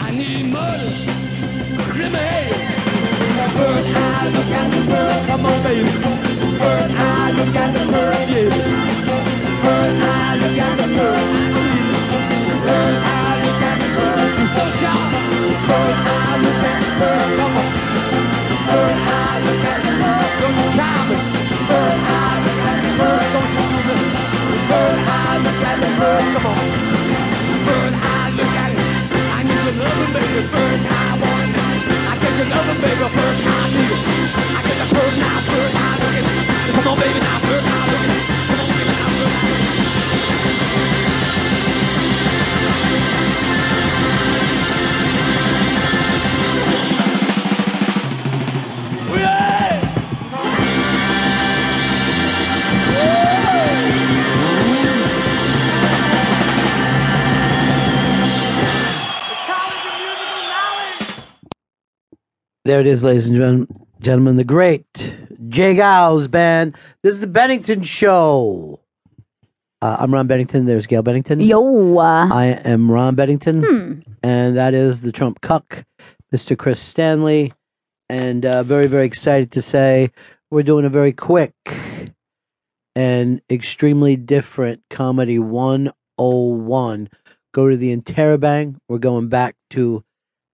I need Bird eye, look at the birds, come on, baby. Bird eye, look at the yeah. Bird eye, look at the birds. There it is, ladies and gen- gentlemen, the great J. Geils band. This is the Bennington Show. Uh, I'm Ron Bennington. There's Gail Bennington. Yo. I am Ron Bennington, Hmm. and that is the Trump cuck, Mr. Chris Stanley. And uh, very, very excited to say we're doing a very quick and extremely different comedy 101. Go to the Interrobang. We're going back to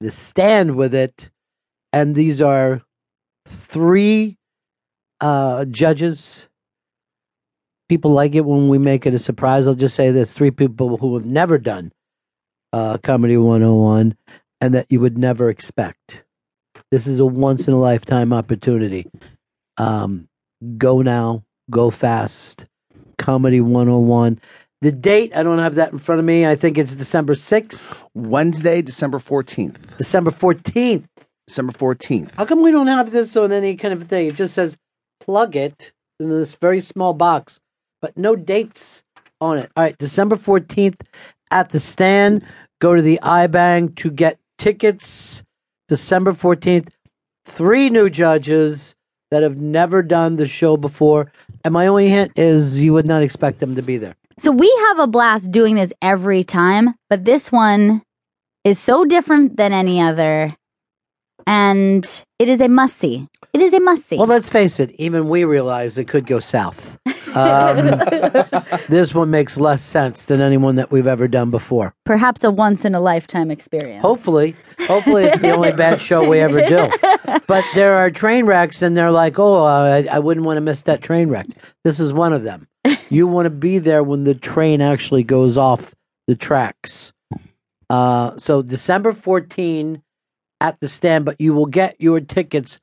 the stand with it. And these are three uh, judges. People like it when we make it a surprise. I'll just say this three people who have never done uh, Comedy 101 and that you would never expect. This is a once in a lifetime opportunity. Um, go now, go fast. Comedy 101. The date, I don't have that in front of me. I think it's December 6th. Wednesday, December 14th. December 14th. December 14th. How come we don't have this on any kind of thing? It just says plug it in this very small box, but no dates on it. All right, December 14th at the stand. Go to the iBang to get tickets. December 14th. Three new judges that have never done the show before. And my only hint is you would not expect them to be there. So we have a blast doing this every time, but this one is so different than any other. And it is a must see. It is a must see. Well, let's face it, even we realize it could go south. Um, this one makes less sense than anyone that we've ever done before. Perhaps a once in a lifetime experience. Hopefully, hopefully it's the only bad show we ever do. But there are train wrecks, and they're like, "Oh, I, I wouldn't want to miss that train wreck." This is one of them. You want to be there when the train actually goes off the tracks. Uh, so December 14 at the stand, but you will get your tickets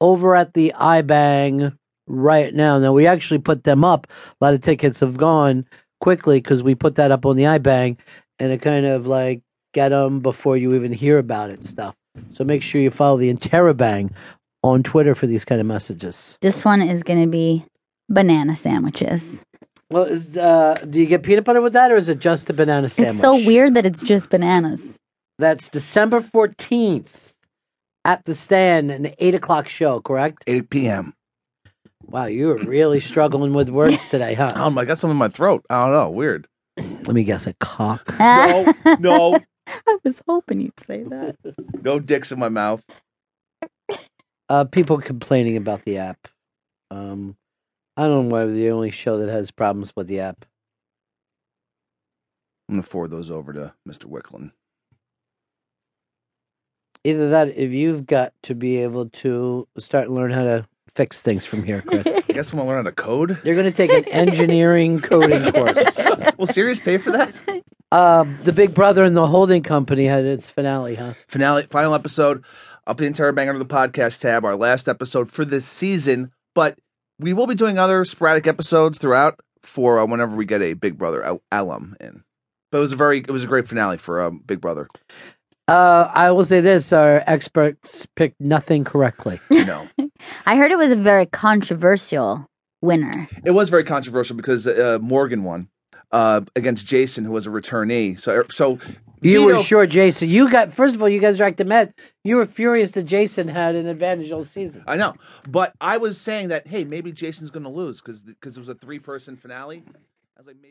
over at the iBang right now. Now we actually put them up. A lot of tickets have gone quickly because we put that up on the iBang, and it kind of like get them before you even hear about it stuff. So make sure you follow the Interrobang on Twitter for these kind of messages. This one is going to be banana sandwiches. Well, is uh, do you get peanut butter with that, or is it just a banana sandwich? It's so weird that it's just bananas. That's December fourteenth at the stand, an eight o'clock show. Correct? 8 p.m. Wow, you were really struggling with words today, huh? Um, I got something in my throat. I don't know. Weird. Let me guess, a cock. No, no. I was hoping you'd say that. No dicks in my mouth. Uh, people complaining about the app. Um, I don't know why we're the only show that has problems with the app. I'm going to forward those over to Mr. Wicklund. Either that, if you've got to be able to start and learn how to fix things from here, Chris. I guess I'm to learn how to code. You're going to take an engineering coding course. Will Sirius pay for that? Um, the Big Brother and the Holding Company had its finale, huh? Finale, final episode up the entire bang under the podcast tab, our last episode for this season. But we will be doing other sporadic episodes throughout for uh, whenever we get a Big Brother al- alum in. But it was a very, it was a great finale for um, Big Brother. Uh, I will say this: our experts picked nothing correctly. No, I heard it was a very controversial winner. it was very controversial because uh, Morgan won uh, against Jason, who was a returnee. So, so You were sure Jason. You got first of all, you guys racked the med. You were furious that Jason had an advantage all season. I know, but I was saying that hey, maybe Jason's going to lose because because it was a three person finale. I was like, maybe.